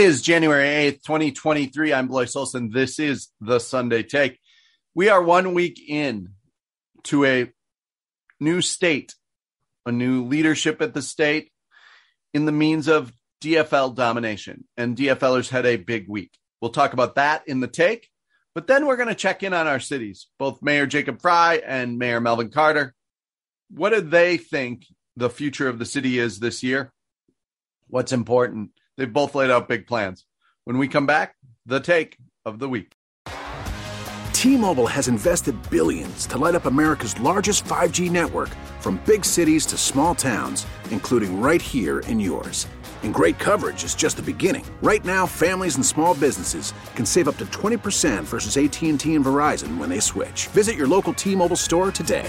Is January 8th, 2023. I'm Blois Olson. This is the Sunday Take. We are one week in to a new state, a new leadership at the state in the means of DFL domination. And DFLers had a big week. We'll talk about that in the take. But then we're going to check in on our cities, both Mayor Jacob Frey and Mayor Melvin Carter. What do they think the future of the city is this year? What's important? They've both laid out big plans. When we come back, the take of the week. T-Mobile has invested billions to light up America's largest 5G network from big cities to small towns, including right here in yours. And great coverage is just the beginning. Right now, families and small businesses can save up to 20% versus AT&T and Verizon when they switch. Visit your local T-Mobile store today.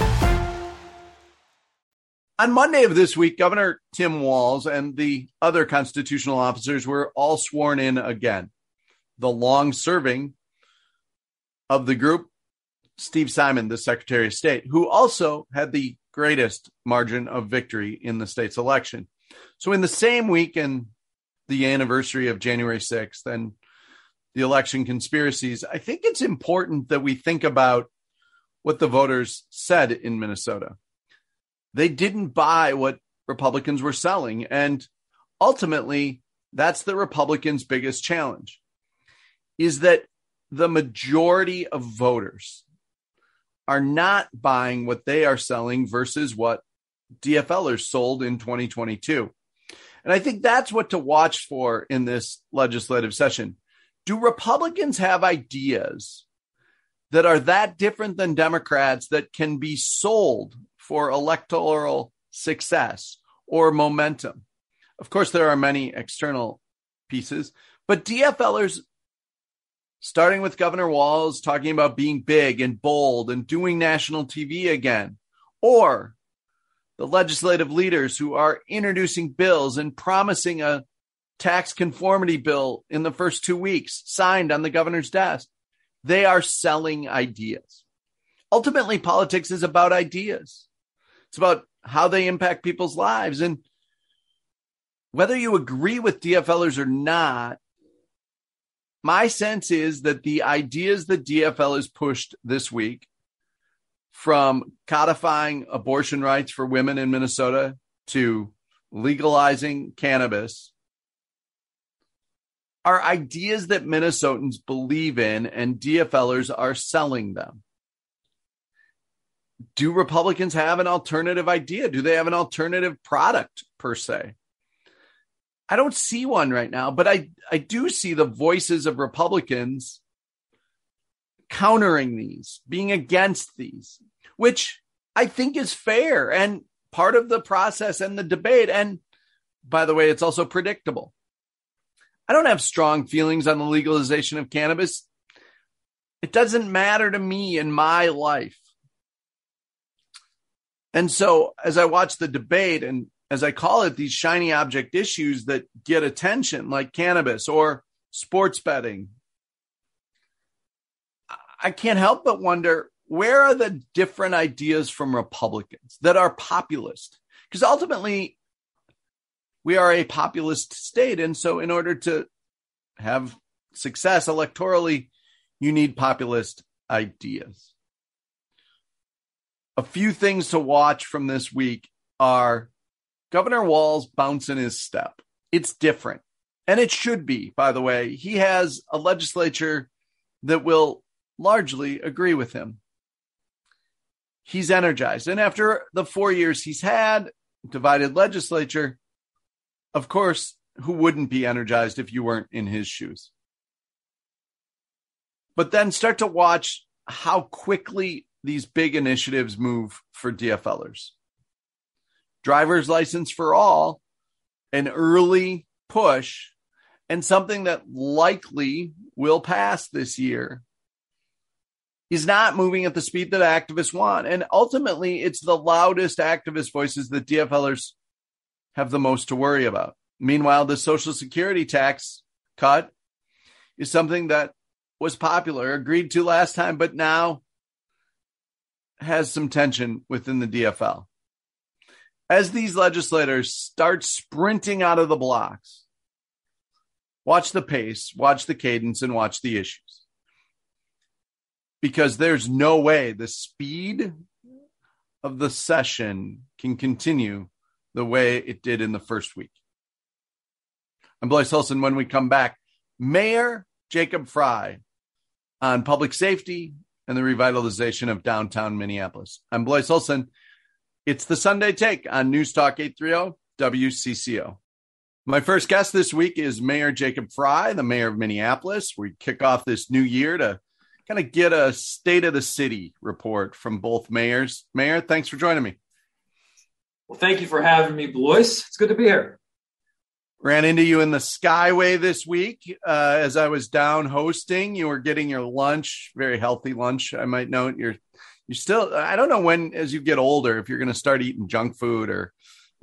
On Monday of this week, Governor Tim Walz and the other constitutional officers were all sworn in again. The long serving of the group, Steve Simon, the Secretary of State, who also had the greatest margin of victory in the state's election. So, in the same week and the anniversary of January 6th and the election conspiracies, I think it's important that we think about what the voters said in Minnesota they didn't buy what Republicans were selling. And ultimately, that's the Republicans' biggest challenge is that the majority of voters are not buying what they are selling versus what DFLers sold in 2022. And I think that's what to watch for in this legislative session. Do Republicans have ideas that are that different than Democrats that can be sold for electoral success or momentum. Of course, there are many external pieces, but DFLers, starting with Governor Walz talking about being big and bold and doing national TV again, or the legislative leaders who are introducing bills and promising a tax conformity bill in the first two weeks signed on the governor's desk. They are selling ideas. Ultimately, politics is about ideas. It's about how they impact people's lives. And whether you agree with DFLers or not, my sense is that the ideas that DFL has pushed this week, from codifying abortion rights for women in Minnesota to legalizing cannabis, are ideas that Minnesotans believe in and DFLers are selling them do Republicans have an alternative idea? Do they have an alternative product per se? I don't see one right now, but I, I do see the voices of Republicans countering these, being against these, which I think is fair and part of the process and the debate. And by the way, it's also predictable. I don't have strong feelings on the legalization of cannabis. It doesn't matter to me in my life And so as I watch the debate and as I call it, these shiny object issues that get attention, like cannabis or sports betting, I can't help but wonder where are the different ideas from Republicans that are populist? Because ultimately, we are a populist state. And so, in order to have success electorally, you need populist ideas. A few things to watch from this week are Governor Walz bouncing his step. It's different. And it should be, by the way. He has a legislature that will largely agree with him. He's energized. And after the four years he's had, divided legislature, of course, who wouldn't be energized if you weren't in his shoes? But then start to watch how quickly these big initiatives move for DFLers. Driver's license for all, an early push, and something that likely will pass this year. He's not moving at the speed that activists want. And ultimately, it's the loudest activist voices that DFLers have the most to worry about. Meanwhile, the Social Security tax cut is something that was popular, agreed to last time, but now has some tension within the DFL. As these legislators start sprinting out of the blocks, watch the pace, watch the cadence, and watch the issues. Because there's no way the speed of the session can continue the way it did in the first week. I'm Blois Olson. When we come back, Mayor Jacob Frey on public safety and the revitalization of downtown Minneapolis. I'm Blois Olson. It's the Sunday Take on News Talk 830 WCCO. My first guest this week is Mayor Jacob Frey, the mayor of Minneapolis. We kick off this new year to kind of get a state of the city report from both mayors. Mayor, thanks for joining me. Well, thank you for having me, Blois. It's good to be here. Ran into you in the Skyway this week uh, as I was down hosting. You were getting your lunch, very healthy lunch. I might note you're you still. I don't know when, as you get older, if you're going to start eating junk food or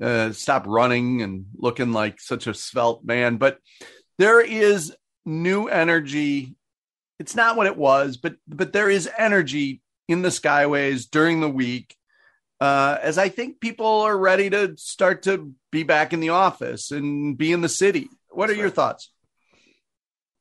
uh, stop running and looking like such a svelte man. But there is new energy. It's not what it was, but but there is energy in the Skyways during the week uh, as I think people are ready to start to be back in the office and be in the city. What That's are right. your thoughts?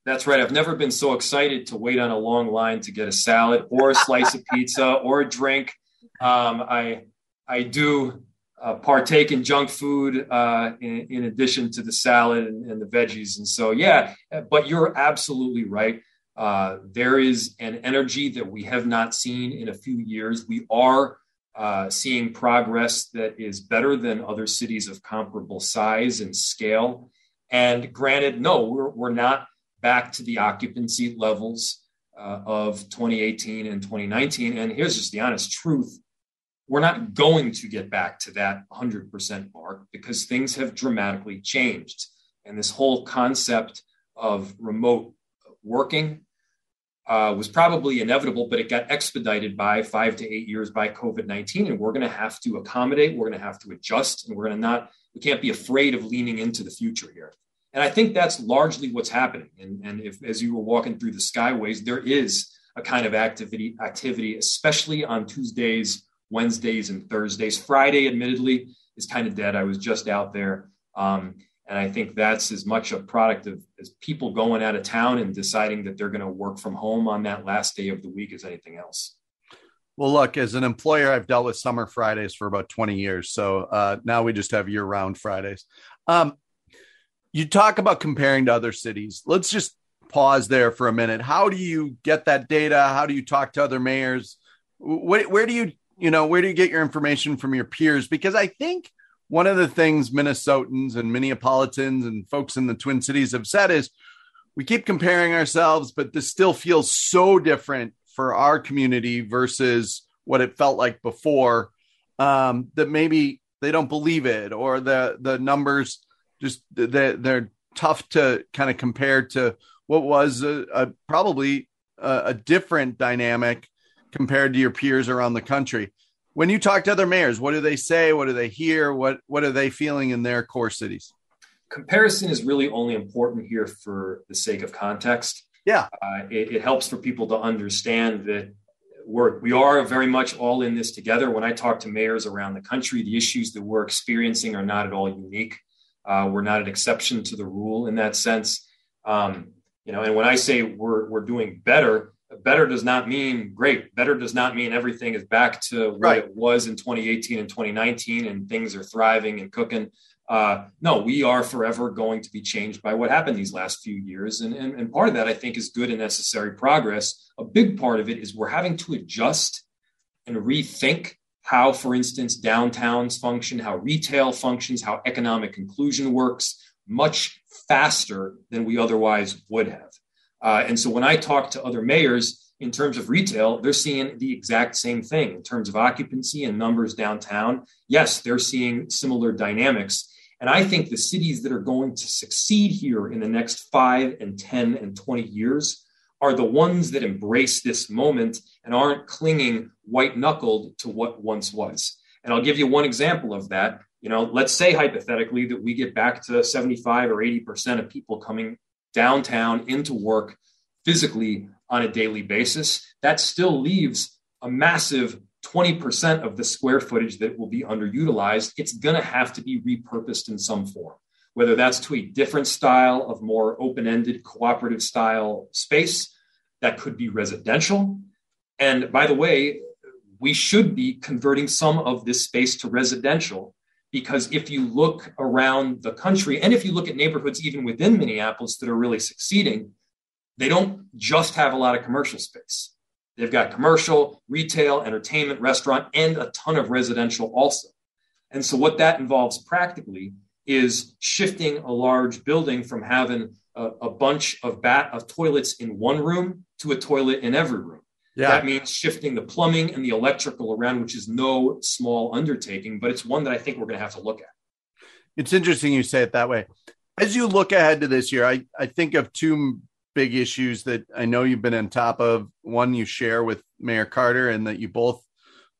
That's right. I've never been so excited to wait on a long line to get a salad or a slice of pizza or a drink. Um, I I do uh, partake in junk food uh, in, in, addition to the salad and, and, the veggies, and so yeah. But you're absolutely right. Uh, there is an energy that we have not seen in a few years. We are uh, seeing progress that is better than other cities of comparable size and scale. And granted, no, we're, we're not back to the occupancy levels uh, of 2018 and 2019. And here's just the honest truth we're not going to get back to that 100% mark because things have dramatically changed. And this whole concept of remote working uh, was probably inevitable, but it got expedited by five to eight years by COVID 19. And we're going to have to accommodate, we're going to have to adjust, and we're going to not, we can't be afraid of leaning into the future here. And I think that's largely what's happening. And, and if, as you were walking through the skyways, there is a kind of activity, activity, especially on Tuesdays, Wednesdays, and Thursdays. Friday, admittedly, is kind of dead. I was just out there. Um, and I think that's as much a product of as people going out of town and deciding that they're going to work from home on that last day of the week as anything else. Well, look, as an employer, I've dealt with summer Fridays for about 20 years. So uh, now we just have year round Fridays. Um, you talk about comparing to other cities. Let's just pause there for a minute. How do you get that data? How do you talk to other mayors? Where, where do you, you know, where do you get your information from your peers? Because I think one of the things Minnesotans and Minneapolitans and folks in the Twin Cities have said is we keep comparing ourselves, but this still feels so different for our community versus what it felt like before um, that maybe they don't believe it or the the numbers just they, they're tough to kind of compare to what was a, a probably a, a different dynamic compared to your peers around the country When you talk to other mayors, what do they say? What do they hear? What what are they feeling in their core cities? Comparison is really only important here for the sake of context. Yeah, uh, it, it helps for people to understand that we're we are very much all in this together. When I talk to mayors around the country, the issues that we're experiencing are not at all unique. Uh, we're not an exception to the rule in that sense. Um, you know, and when I say we're we're doing better, better does not mean great. Better does not mean everything is back to what right. it was in 2018 and 2019 and things are thriving and cooking. Uh, no, we are forever going to be changed by what happened these last few years. And, and, and part of that, I think, is good and necessary progress. A big part of it is we're having to adjust and rethink how, for instance, downtowns function, how retail functions, how economic inclusion works much faster than we otherwise would have. Uh, and so when I talk to other mayors in terms of retail, they're seeing the exact same thing in terms of occupancy and numbers downtown. Yes, they're seeing similar dynamics. And I think the cities that are going to succeed here in the next five and 10 and 20 years are the ones that embrace this moment and aren't clinging white knuckled to what once was. And I'll give you one example of that. You know, let's say hypothetically that we get back to 75 or 80% of people coming downtown into work physically on a daily basis, that still leaves a massive 20% of the square footage that will be underutilized. It's going to have to be repurposed in some form, whether that's to a different style of more open ended cooperative style space that could be residential. And by the way, we should be converting some of this space to residential because if you look around the country and if you look at neighborhoods even within Minneapolis that are really succeeding, they don't just have a lot of commercial space. They've got commercial, retail, entertainment, restaurant, and a ton of residential also. And so, what that involves practically is shifting a large building from having a, a bunch of bat of toilets in one room to a toilet in every room. Yeah. That means shifting the plumbing and the electrical around, which is no small undertaking, but it's one that I think we're going to have to look at. It's interesting you say it that way. As you look ahead to this year, I, I think of two big issues that I know you've been on top of. One you share with Mayor Carter, and that you both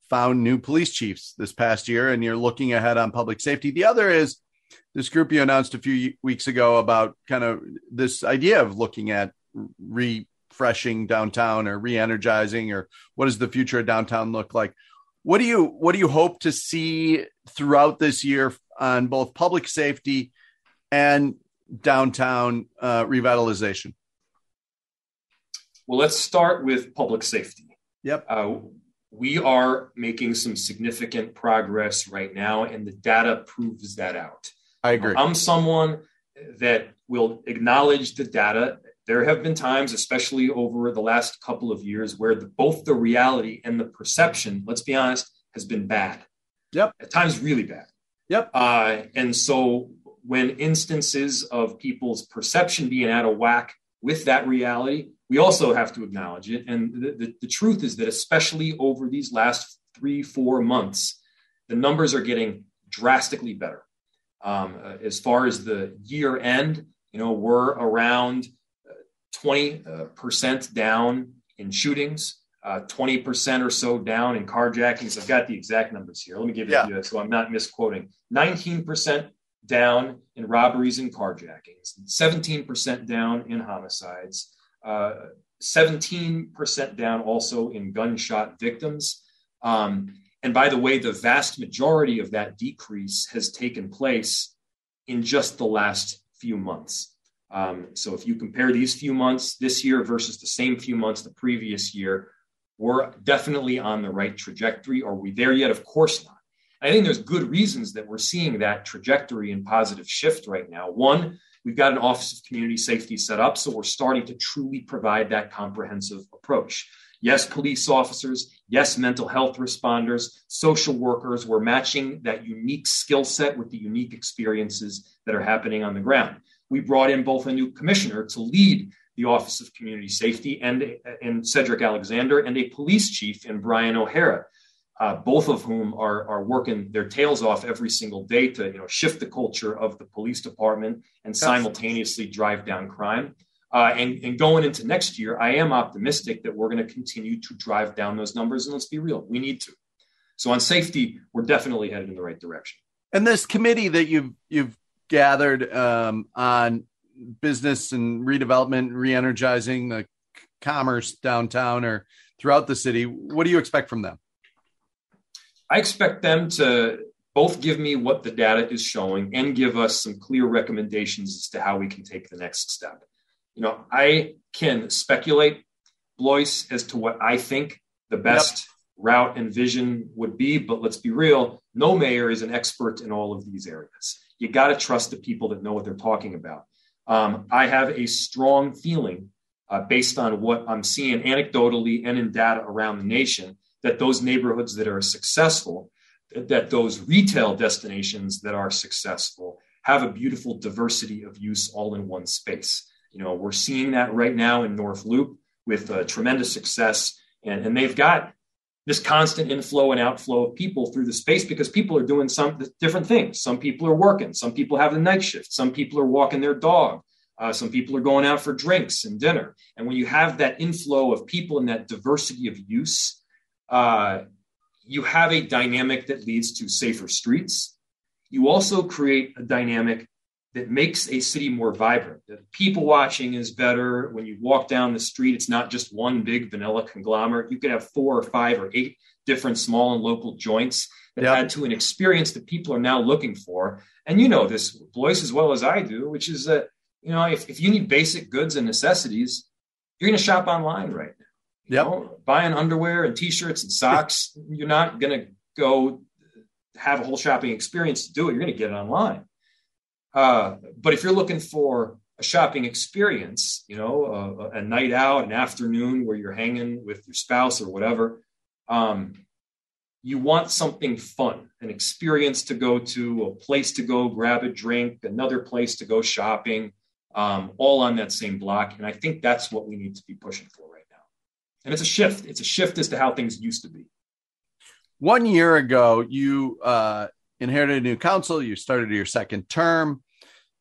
found new police chiefs this past year, and you're looking ahead on public safety. The other is this group you announced a few weeks ago about kind of this idea of looking at re refreshing downtown or re-energizing or what does the future of downtown look like? What do you what do you hope to see throughout this year on both public safety and downtown uh, revitalization? Well let's start with public safety. Yep. Uh, we are making some significant progress right now and the data proves that out. I agree. I'm someone that will acknowledge the data there have been times, especially over the last couple of years, where the, both the reality and the perception, let's be honest, has been bad. Yep. At times, really bad. Yep. Uh, and so, when instances of people's perception being out of whack with that reality, we also have to acknowledge it. And the, the, the truth is that, especially over these last three, four months, the numbers are getting drastically better. Um, uh, as far as the year end, you know, we're around 20% down in shootings, uh, 20% or so down in carjackings. I've got the exact numbers here. Let me give it yeah. you so I'm not misquoting. 19% down in robberies and carjackings, 17% down in homicides, uh, 17% down also in gunshot victims. Um, and by the way, the vast majority of that decrease has taken place in just the last few months. Um, so if you compare these few months this year versus the same few months the previous year, we're definitely on the right trajectory. Are we there yet? Of course not. I think there's good reasons that we're seeing that trajectory and positive shift right now. One, we've got an Office of Community Safety set up, so we're starting to truly provide that comprehensive approach. Yes, police officers, yes, mental health responders, social workers, we're matching that unique skill set with the unique experiences that are happening on the ground we brought in both a new commissioner to lead the Office of Community Safety and, and Cedric Alexander and a police chief in Brian O'Hara, uh, both of whom are, are working their tails off every single day to you know, shift the culture of the police department and simultaneously drive down crime. Uh, and, and going into next year, I am optimistic that we're going to continue to drive down those numbers. And let's be real, we need to. So on safety, we're definitely headed in the right direction. And this committee that you've you've gathered um, on business and redevelopment, re-energizing the commerce downtown or throughout the city, what do you expect from them? I expect them to both give me what the data is showing and give us some clear recommendations as to how we can take the next step. You know, I can speculate, Blois, as to what I think the best yep. route and vision would be, but let's be real, no mayor is an expert in all of these areas. You got to trust the people that know what they're talking about. Um, I have a strong feeling, uh, based on what I'm seeing anecdotally and in data around the nation, that those neighborhoods that are successful, that those retail destinations that are successful, have a beautiful diversity of use all in one space. You know, we're seeing that right now in North Loop with uh, tremendous success, and, and they've got this constant inflow and outflow of people through the space because people are doing some different things. Some people are working, some people have the night shift, some people are walking their dog, uh, some people are going out for drinks and dinner. And when you have that inflow of people and that diversity of use, uh, you have a dynamic that leads to safer streets. You also create a dynamic that makes a city more vibrant. That people watching is better. When you walk down the street, it's not just one big vanilla conglomerate. You could have four or five or eight different small and local joints that yep. add to an experience that people are now looking for. And you know this, Blois, as well as I do, which is that, you know, if, if you need basic goods and necessities, you're going to shop online right now. Yeah, buying underwear and t-shirts and socks, you're not going to go have a whole shopping experience to do it. You're going to get it online. Uh, but if you're looking for a shopping experience, you know, a, a, night out, an afternoon where you're hanging with your spouse or whatever, um, you want something fun, an experience to go to, a place to go grab a drink, another place to go shopping, um, all on that same block. And I think that's what we need to be pushing for right now. And it's a shift. It's a shift as to how things used to be. One year ago, you uh, inherited a new council. You started your second term.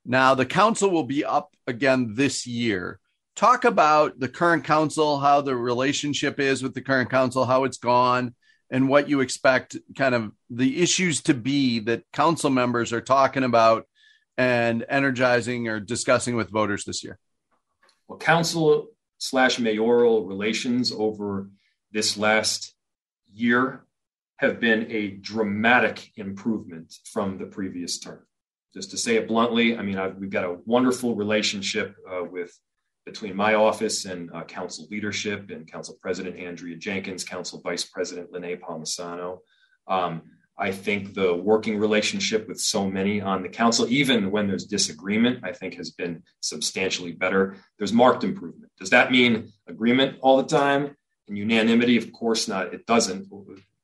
Now, the council will be up again this year. Talk about the current council, how the relationship is with the current council, how it's gone, and what you expect kind of the issues to be that council members are talking about and energizing or discussing with voters this year. Well, council slash mayoral relations over this last year have been a dramatic improvement from the previous term just to say it bluntly, I mean, I've, we've got a wonderful relationship uh, with between my office and uh, council leadership and council president Andrea Jenkins, council vice president Linea Palmisano. Um, I think the working relationship with so many on the council, even when there's disagreement, I think has been substantially better. There's marked improvement. Does that mean agreement all the time and unanimity? Of course not. It doesn't.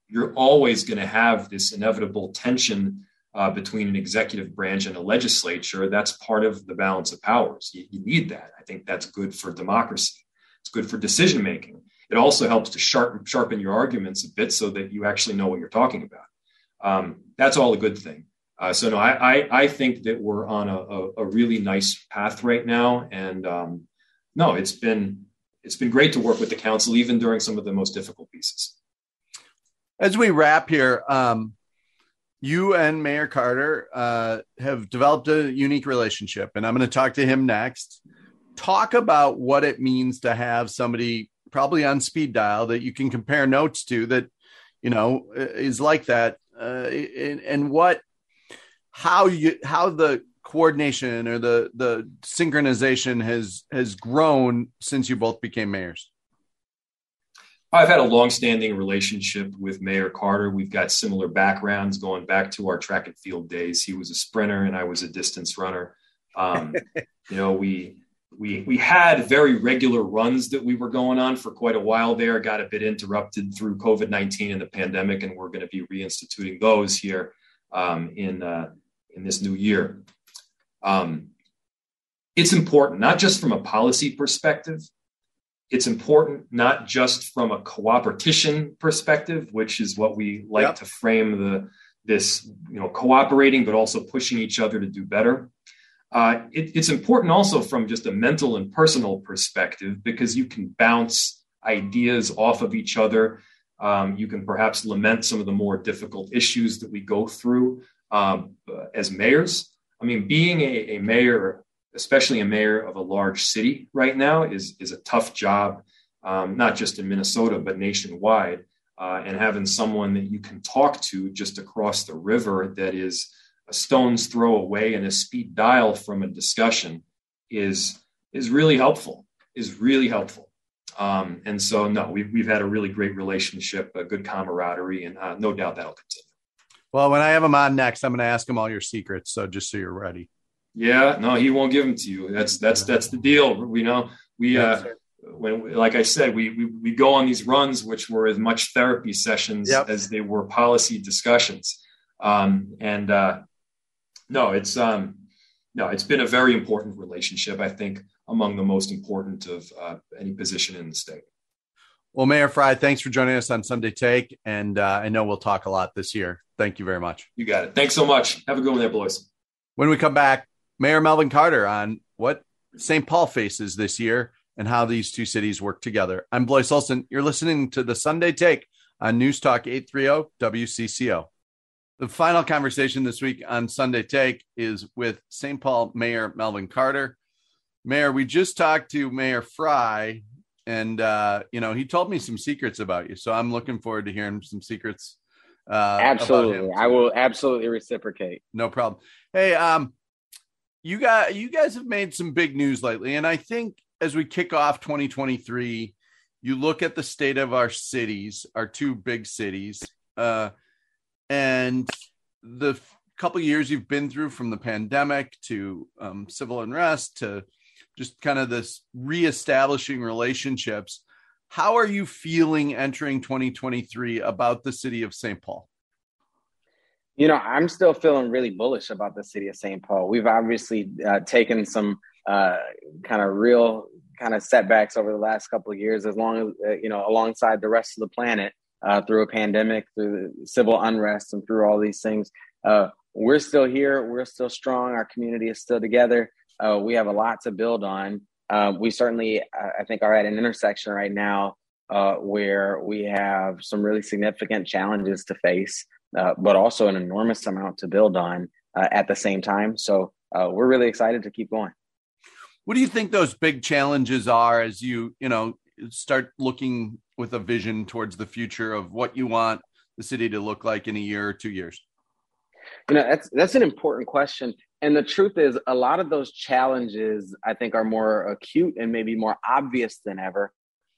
You're always going to have this inevitable tension uh, between an executive branch and a legislature, that's part of the balance of powers. You, you, need that. I think that's good for democracy. It's good for decision making. It also helps to sharpen, sharpen your arguments a bit so that you actually know what you're talking about. Um, that's all a good thing. Uh, so no, I, I, I think that we're on a, a, a really nice path right now, and um, no, it's been it's been great to work with the council even during some of the most difficult pieces. As we wrap here, um, you and Mayor Carter uh, have developed a unique relationship, and I'm going to talk to him next. Talk about what it means to have somebody probably on speed dial that you can compare notes to that you know is like that, uh, and, and what how you how the coordination or the the synchronization has has grown since you both became mayors. I've had a long-standing relationship with Mayor Carter. We've got similar backgrounds going back to our track and field days. He was a sprinter and I was a distance runner. Um, you know, we we we had very regular runs that we were going on for quite a while there. Got a bit interrupted through COVID nineteen and the pandemic, and we're going to be reinstituting those here um, in uh, in this new year. Um, it's important, not just from a policy perspective, it's important not just from a cooperation perspective, which is what we like yep. to frame the this you know cooperating, but also pushing each other to do better. Uh, it, it's important also from just a mental and personal perspective because you can bounce ideas off of each other. Um, you can perhaps lament some of the more difficult issues that we go through um, as mayors. I mean, being a, a, mayor, especially a mayor of a large city right now, is, is a tough job, um, not just in Minnesota, but nationwide. Uh, and having someone that you can talk to just across the river that is a stone's throw away and a speed dial from a discussion is is really helpful. Is really helpful. Um, and so, no, we've we've had a really great relationship, a good camaraderie, and uh, no doubt that'll continue. Well, when I have him on next, I'm going to ask him all your secrets. So just so you're ready. Yeah, no, he won't give them to you. That's that's that's the deal. We know we uh, when like I said, we, we we go on these runs, which were as much therapy sessions yep. as they were policy discussions. Um, and uh, no, it's um, no, it's been a very important relationship. I think among the most important of uh, any position in the state. Well, Mayor Frey, thanks for joining us on Sunday Take, and uh, I know we'll talk a lot this year. Thank you very much. You got it. Thanks so much. Have a good one there, Blois. When we come back, Mayor Melvin Carter on what St. Paul faces this year and how these two cities work together. I'm Blois Olson. You're listening to the Sunday Take on News Talk 830 WCCO. The final conversation this week on Sunday Take is with St. Paul Mayor Melvin Carter. Mayor, we just talked to Mayor Frey, and uh, you know he told me some secrets about you. So I'm looking forward to hearing some secrets. Uh, absolutely, I will absolutely reciprocate. No problem. Hey, um, you got you guys have made some big news lately, and I think as we kick off 2023, you look at the state of our cities, our two big cities, uh, and the couple years you've been through from the pandemic to um, civil unrest to just kind of this reestablishing relationships. How are you feeling entering 2023 about the city of St. Paul? You know, I'm still feeling really bullish about the city of St. Paul. We've obviously uh, taken some uh, kind of real kind of setbacks over the last couple of years, as long as uh, you know, alongside the rest of the planet, uh, through a pandemic, through civil unrest, and through all these things. Uh, we're still here. We're still strong. Our community is still together. Uh, we have a lot to build on. We certainly, I think, are at an intersection right now uh, where we have some really significant challenges to face, uh, but also an enormous amount to build on uh, at the same time. So we're really excited to keep going. What do you think those big challenges are as you, you know, start looking with a vision towards the future of what you want the city to look like in a year or two years? You know, that's that's an important question. And the truth is, a lot of those challenges I think are more acute and maybe more obvious than ever.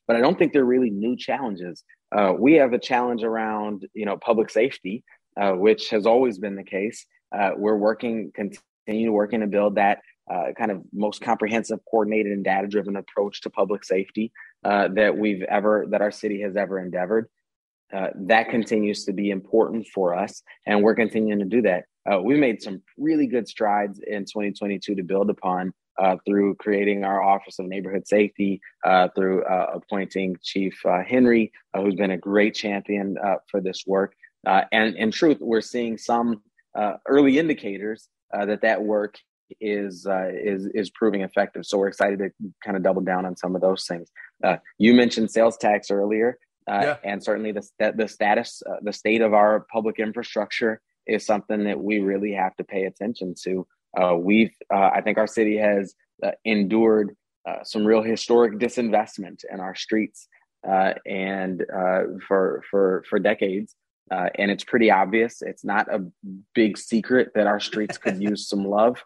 But I don't think they're really new challenges. Uh, we have a challenge around, you know, public safety, uh, which has always been the case. Uh, we're working, continue working to build that uh, kind of most comprehensive, coordinated, and data-driven approach to public safety uh, that we've ever, that our city has ever endeavored. Uh, that continues to be important for us, and we're continuing to do that. We made some really good strides in 2022 to build upon uh, through creating our Office of Neighborhood Safety, uh, through uh, appointing Chief Henry, who's been a great champion for this work. and in truth, we're seeing some early indicators that that work is is is proving effective. So we're excited to kind of double down on some of those things. you mentioned sales tax earlier. Uh, yeah. and certainly the the status, uh, the state of our public infrastructure is something that we really have to pay attention to. Uh, we've, uh, I think, our city has uh, endured some real historic disinvestment in our streets, and for for for decades. and it's pretty obvious. It's not a big secret that our streets could use some love.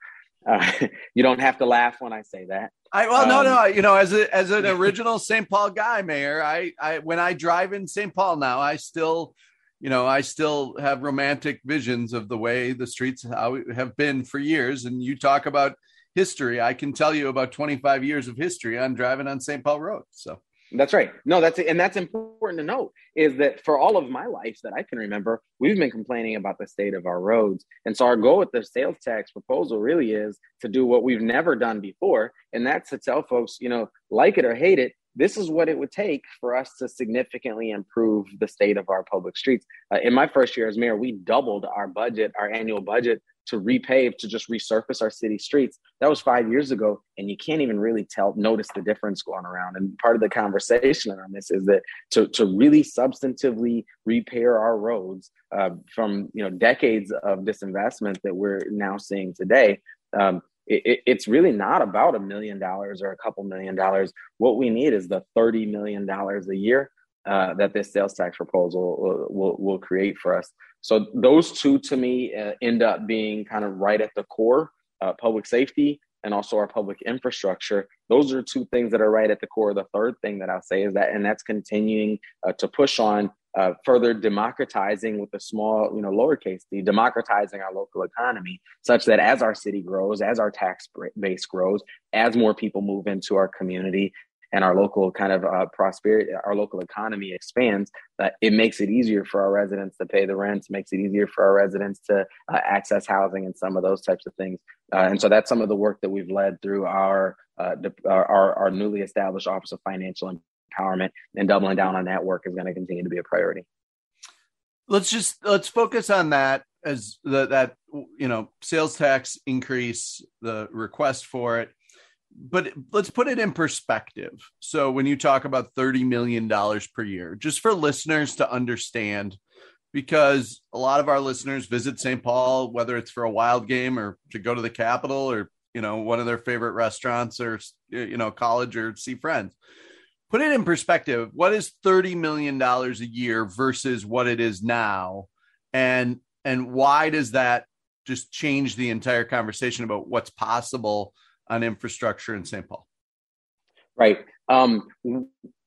Uh, you don't have to laugh when I say that. I well, um, no, no. You know, as a as an original St. Paul guy, Mayor, I I when I drive in St. Paul now, I still, you know, I still have romantic visions of the way the streets have been for years. And you talk about history, I can tell you about 25 years of history on driving on St. Paul Road. So that's right. No, that's and that's important to note is that for all of my life that I can remember, we've been complaining about the state of our roads. And so our goal with the sales tax proposal really is to do what we've never done before, and that's to tell folks, you know, like it or hate it, this is what it would take for us to significantly improve the state of our public streets. Uh, in my first year as mayor, we doubled our budget, our annual budget to repave, to just resurface our city streets. That was five years ago, and you can't even really tell, notice the difference going around. And part of the conversation on this is that to, to really substantively repair our roads uh, from you know decades of disinvestment that we're now seeing today, um, it, it's really not about a million dollars or a couple million dollars. What we need is the thirty million dollars a year uh, that this sales tax proposal will, will, will, create for us. So those two to me uh, end up being kind of right at the core, uh, public safety and also our public infrastructure. Those are two things that are right at the core. The third thing that I'll say is that, and that's continuing uh, to push on uh, further democratizing with the small, you know, lowercase d, democratizing our local economy, such that as our city grows, as our tax base grows, as more people move into our community, and our local kind of uh, prosperity, our local economy expands, uh, it makes it easier for our residents to pay the rents, makes it easier for our residents to uh, access housing and some of those types of things. Uh, and so that's some of the work that we've led through our, uh, our, our newly established Office of Financial Empowerment, and doubling down on that work is going to continue to be a priority. Let's just let's focus on that as the, that you know sales tax increase, the request for it but let's put it in perspective. So when you talk about $30 million per year, just for listeners to understand, because a lot of our listeners visit St. Paul, whether it's for a wild game or to go to the Capitol or, you know, one of their favorite restaurants or, you know, college or see friends. Put it in perspective. What is $30 million a year versus what it is now? And, and why does that just change the entire conversation about what's possible on infrastructure in St. Paul? Right. Um,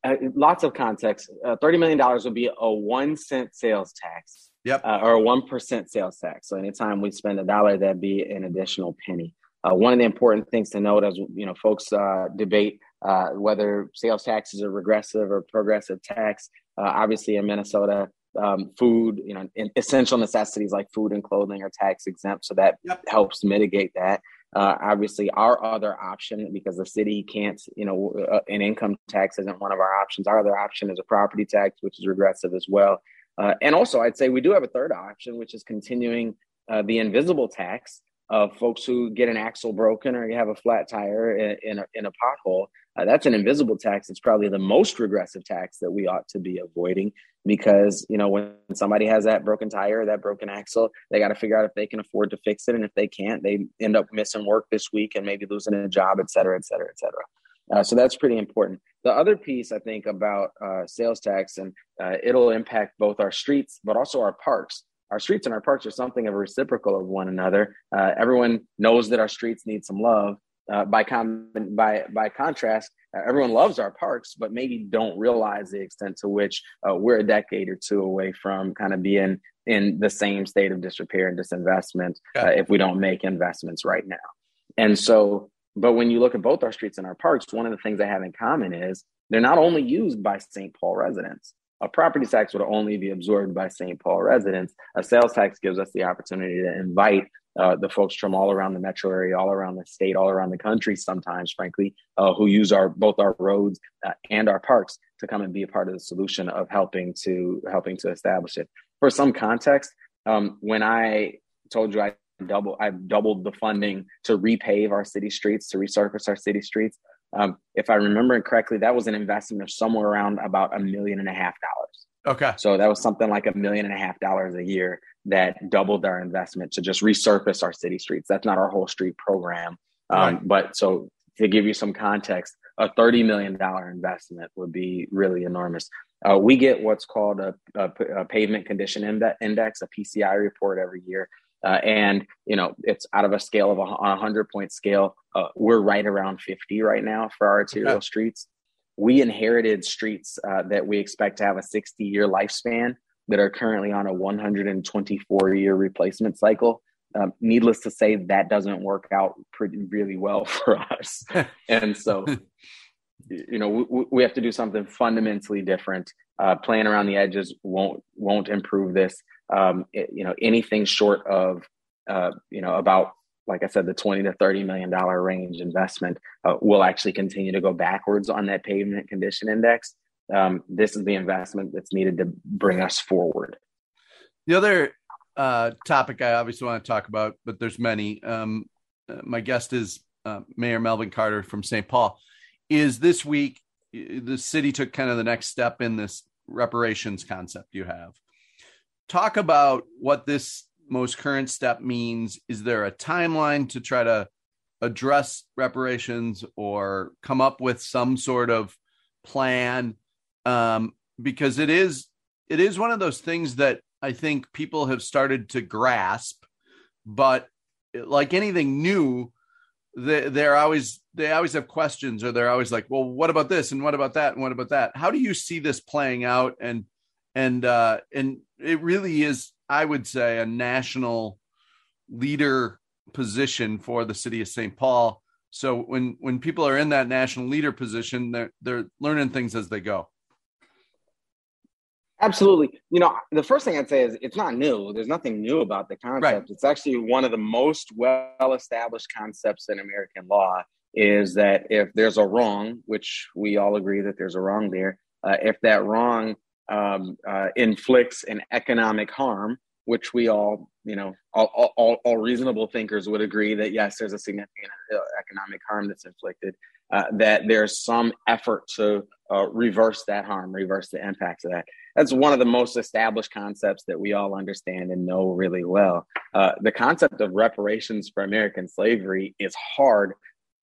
uh, lots of context. Uh, $30 million would be a one cent sales tax. Yep. Uh, or a 1% sales tax. So anytime we spend a dollar, that'd be an additional penny. Uh, one of the important things to note as you know, folks uh, debate uh, whether sales tax is a regressive or progressive tax. obviously, in Minnesota, um, food, you know, essential necessities like food and clothing are tax exempt, so that yep. helps mitigate that. Uh, obviously, our other option, because the city can't, you know, uh, an income tax isn't one of our options. Our other option is a property tax, which is regressive as well. Uh, and also, I'd say we do have a third option, which is continuing uh, the invisible tax of folks who get an axle broken or you have a flat tire in, in, a, in a pothole. Uh, that's an invisible tax. It's probably the most regressive tax that we ought to be avoiding because you know when somebody has that broken tire, that broken axle, they got to figure out if they can afford to fix it, and if they can't, they end up missing work this week and maybe losing a job, et cetera, et cetera, et cetera. Uh, so that's pretty important. The other piece I think about uh, sales tax, and uh, it'll impact both our streets, but also our parks our streets and our parks are something of a reciprocal of one another. Uh, everyone knows that our streets need some love. Uh, by com- by by contrast, uh, everyone loves our parks, but maybe don't realize the extent to which uh, we're a decade or two away from kind of being in the same state of disrepair and disinvestment. Uh, if we don't make investments right now. And so, but when you look at both our streets and our parks, one of the things they have in common is they're not only used by St. Paul residents. A property tax would only be absorbed by St. Paul residents. A sales tax gives us the opportunity to invite uh, the folks from all around the metro area, all around the state, all around the country, sometimes, frankly, uh, who use our both our roads uh, and our parks to come and be a part of the solution of helping to helping to establish it. For some context, um, when I told you I double I've doubled the funding to repave our city streets, to resurface our city streets. Um, if I remember correctly, that was an investment of somewhere around about a million and a half dollars. Okay. So that was something like a million and a half dollars a year that doubled our investment to just resurface our city streets. That's not our whole street program. Um, right. But so to give you some context, a $30 million investment would be really enormous. Uh, we get what's called a, a, a pavement condition index, a PCI report every year. Uh, and you know it's out of a scale of a, a hundred point scale. Uh, we're right around 50 right now for our arterial okay. streets. We inherited streets uh, that we expect to have a 60 year lifespan that are currently on a 124 year replacement cycle. Um, needless to say, that doesn't work out pretty really well for us. and so, you know, we, we, have to do something fundamentally different. Uh, playing around the edges won't won't improve this. Um, it, you know, anything short of uh, you know about like I said, the 20 to 30 million dollar range investment uh, will actually continue to go backwards on that pavement condition index. Um, this is the investment that's needed to bring us forward. The other uh, topic I obviously want to talk about, but there's many. Um, uh, my guest is uh, Mayor Melvin Carter from St. Paul. Is this week the city took kind of the next step in this reparations concept you have? Talk about what this most current step means. Is there a timeline to try to address reparations or come up with some sort of plan? Um, because it is it is one of those things that I think people have started to grasp, but like anything new, they, they're always they always have questions or they're always like, well, what about this and what about that and what about that? How do you see this playing out? And and uh, and it really is, I would say, a national leader position for the city of St. Paul. So when when people are in that national leader position, they're they're learning things as they go. Absolutely. You know, the first thing I'd say is it's not new. There's nothing new about the concept. Right. It's actually one of the most well established concepts in American law is that if there's a wrong, which we all agree that there's a wrong there, uh, if that wrong um, uh, inflicts an economic harm, which we all, you know, all, all, all, reasonable thinkers would agree that yes, there's a significant uh, economic harm that's inflicted, uh, that there's some effort to uh, reverse that harm, reverse the impacts of that. That's one of the most established concepts that we all understand and know really well. Uh, the concept of reparations for American slavery is hard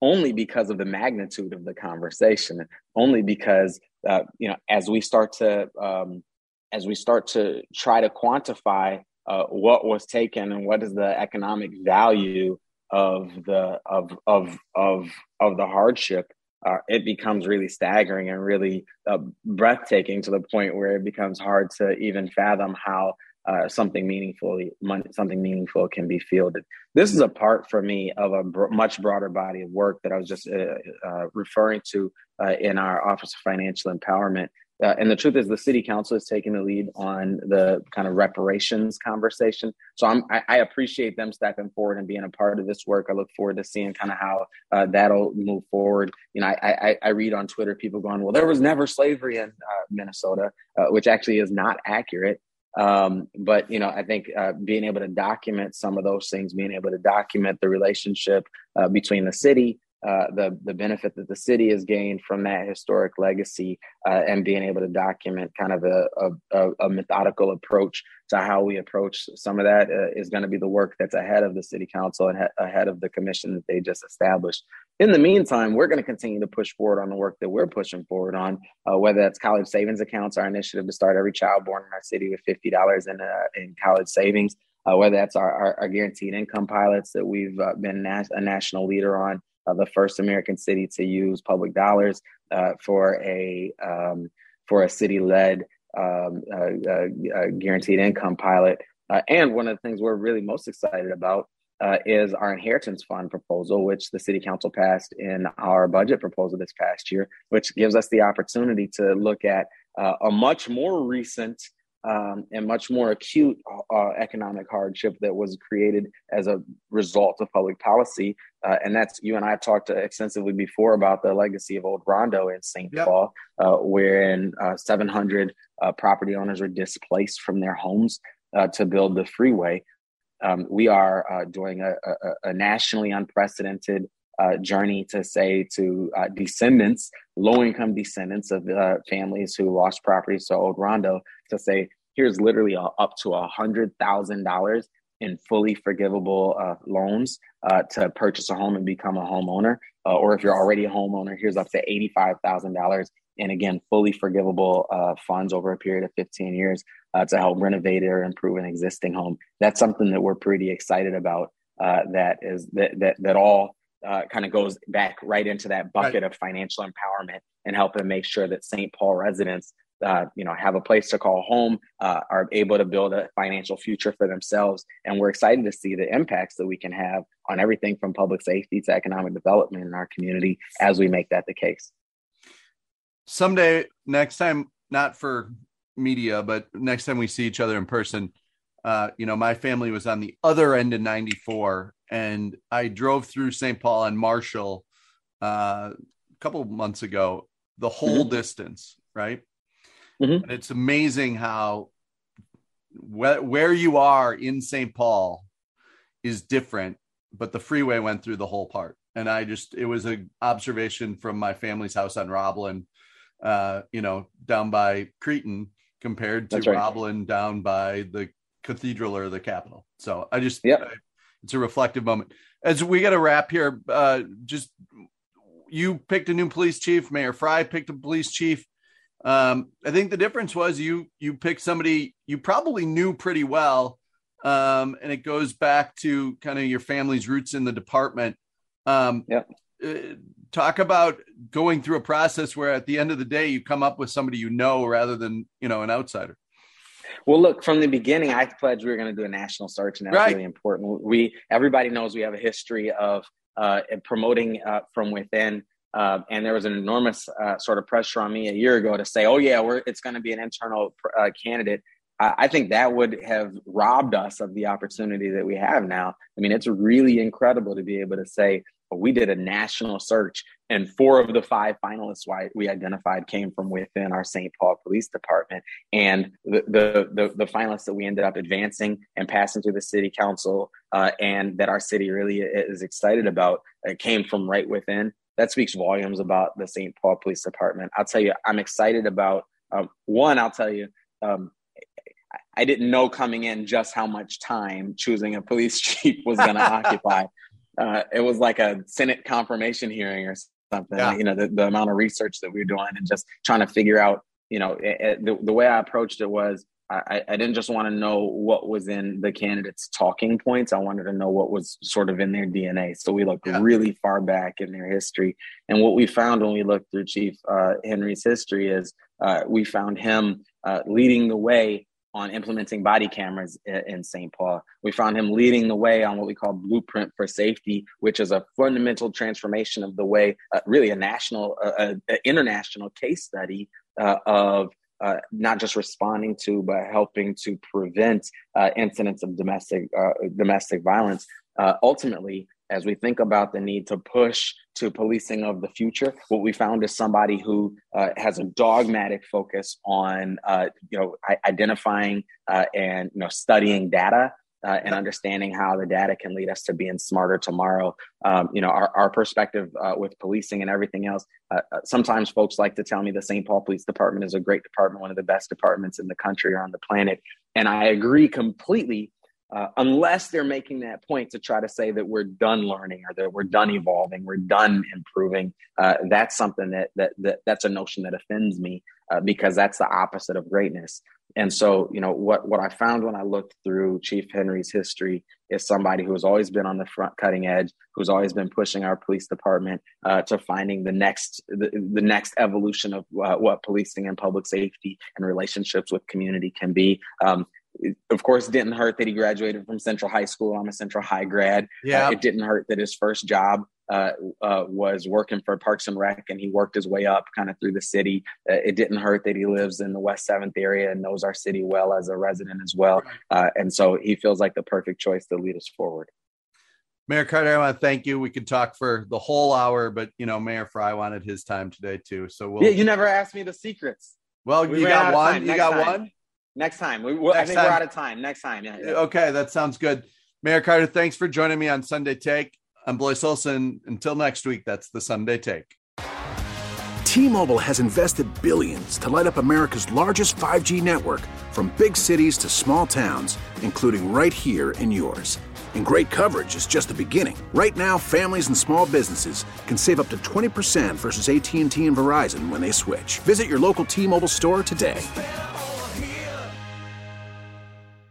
only because of the magnitude of the conversation, only because uh, you know as we start to um, as we start to try to quantify uh, what was taken and what is the economic value of the of of of of the hardship uh, it becomes really staggering and really uh, breathtaking to the point where it becomes hard to even fathom how uh, something meaningful something meaningful can be fielded. This is a part for me of a br- much broader body of work that I was just uh, uh, referring to uh, in our Office of Financial Empowerment uh, and the truth is, the city council is taking the lead on the kind of reparations conversation. So I, I appreciate them stepping forward and being a part of this work. I look forward to seeing kind of how uh, that'll move forward. You know, I, I, I, read on Twitter people going, "Well, there was never slavery in Minnesota," which actually is not accurate. Um, but you know, I think uh, being able to document some of those things, being able to document the relationship uh, between the city uh, the the benefit that the city has gained from that historic legacy uh, and being able to document kind of a, a, a methodical approach to how we approach some of that uh, is going to be the work that's ahead of the city council and ha- ahead of the commission that they just established. In the meantime, we're going to continue to push forward on the work that we're pushing forward on, uh, whether that's college savings accounts, our initiative to start every child born in our city with fifty dollars in uh, in college savings. Uh, whether that's our, our, our, guaranteed income pilots that we've been nas- a national leader on, uh, the first American city to use public dollars uh, for a um, for a city-led um, uh, uh, uh guaranteed income pilot. and one of the things we're really most excited about is our inheritance fund proposal, which the city council passed in our budget proposal this past year, which gives us the opportunity to look at a much more recent um, and much more acute uh, economic hardship that was created as a result of public policy. Uh, and that's you and I have talked extensively before about the legacy of Old Rondo in St. Yep. Paul, uh, wherein uh, 700 uh, property owners were displaced from their homes uh, to build the freeway. Um, we are doing a, a, a, nationally unprecedented uh, journey to say to uh, descendants, low income descendants of uh, families who lost properties to Old Rondo, to say, here's literally a, up to a hundred thousand dollars in fully forgivable uh, loans uh, to purchase a home and become a homeowner. Uh, or if you're already a homeowner, here's up to $85,000 and again, fully forgivable uh, funds over a period of 15 years uh, to help renovate or improve an existing home. That's something that we're pretty excited about. Uh, that is that that that all kind of goes back right into that bucket right. of financial empowerment and helping make sure that St. Paul residents uh, you know have a place to call home uh, are able to build a financial future for themselves and we're excited to see the impacts that we can have on everything from public safety to economic development in our community as we make that the case someday next time not for media but next time we see each other in person uh, you know, my family was on the other end of 94, and I drove through St. Paul and Marshall uh, a couple months ago, the whole mm-hmm. distance, right? Mm-hmm. And it's amazing how wh- where you are in St. Paul is different, but the freeway went through the whole part. And I just, it was an observation from my family's house on Roblin, uh, you know, down by Cretin compared to right. Roblin down by the cathedral or the Capitol. So I just, yeah, it's a reflective moment. As we got to wrap here, uh, just you picked a new police chief. Mayor Frey picked a police chief. Um, I think the difference was you you picked somebody you probably knew pretty well, um, and it goes back to kind of your family's roots in the department. Um, yeah. Uh, talk about going through a process where at the end of the day you come up with somebody you know rather than you know an outsider. Well, look, from the beginning, I pledged we were going to do a national search, and that's right. really important. We everybody knows we have a history of uh, promoting uh, from within. Uh, and there was an enormous uh, sort of pressure on me a year ago to say, "Oh yeah, we're it's going to be an internal uh, candidate." I, think that would have robbed us of the opportunity that we have now. I mean, it's really incredible to be able to say we did a national search, and four of the five finalists we identified came from within our St. Paul Police Department, and the the the, the finalists that we ended up advancing and passing through the City Council, uh, and that our city really is excited about, uh, came from right within that speaks volumes about the St. Paul Police Department. I'll tell you, I'm excited about um, one. I'll tell you, um, I didn't know coming in just how much time choosing a police chief was going to occupy. Uh, it was like a Senate confirmation hearing or something. Yeah. You know, the, the amount of research that we were doing and just trying to figure out. You know, it, it, the, the way I approached it was I, I didn't just want to know what was in the candidates' talking points. I wanted to know what was sort of in their DNA. So we looked yeah. really far back in their history. And what we found when we looked through Chief uh, Henry's history is uh, we found him uh, leading the way on implementing body cameras in, St. Paul. We found him leading the way on what we call Blueprint for Safety, which is a fundamental transformation of the way, uh, really a national, uh, uh, international case study of uh, not just responding to, but helping to prevent uh, incidents of domestic uh, domestic violence. Uh, ultimately, as we think about the need to push to policing of the future, what we found is somebody who uh, has a dogmatic focus on uh, you know identifying and you know studying data uh, and understanding how the data can lead us to being smarter tomorrow. Um, you know, our, our perspective uh, with policing and everything else. Uh, uh sometimes folks like to tell me the St. Paul Police Department is a great department, one of the best departments in the country or on the planet. And I agree completely. Uh, unless they're making that point to try to say that we're done learning or that we're done evolving, we're done improving, uh, that's something that, that that that's a notion that offends me because that's the opposite of greatness. And so, you know, what what I found when I looked through Chief Henry's history is somebody who has always been on the front cutting edge, who's always been pushing our police department uh, to finding the next the, the next evolution of uh, what policing and public safety and relationships with community can be. Um, of course, it didn't hurt that he graduated from Central High School. I'm a Central High grad. Yeah. Uh, it didn't hurt that his first job uh, uh, was working for Parks and Rec, and he worked his way up kind of through the city. Uh, it didn't hurt that he lives in the West Seventh area and knows our city well as a resident as well, uh, and so he feels like the perfect choice to lead us forward. Mayor Carter, I want to thank you. We could talk for the whole hour, but you know, Mayor Frey wanted his time today too. So we'll. Yeah, you never asked me the secrets. Well, we you got one. You got time. one. Next time. We, Next I think time. we're out of time. Next time. Yeah, yeah. Okay, that sounds good. Mayor Carter, thanks for joining me on Sunday Take. I'm Blois Olson. Until next week, that's the Sunday Take. T-Mobile has invested billions to light up America's largest 5G network from big cities to small towns, including right here in yours. And great coverage is just the beginning. Right now, families and small businesses can save up to 20% versus AT&T and Verizon when they switch. Visit your local T-Mobile store today.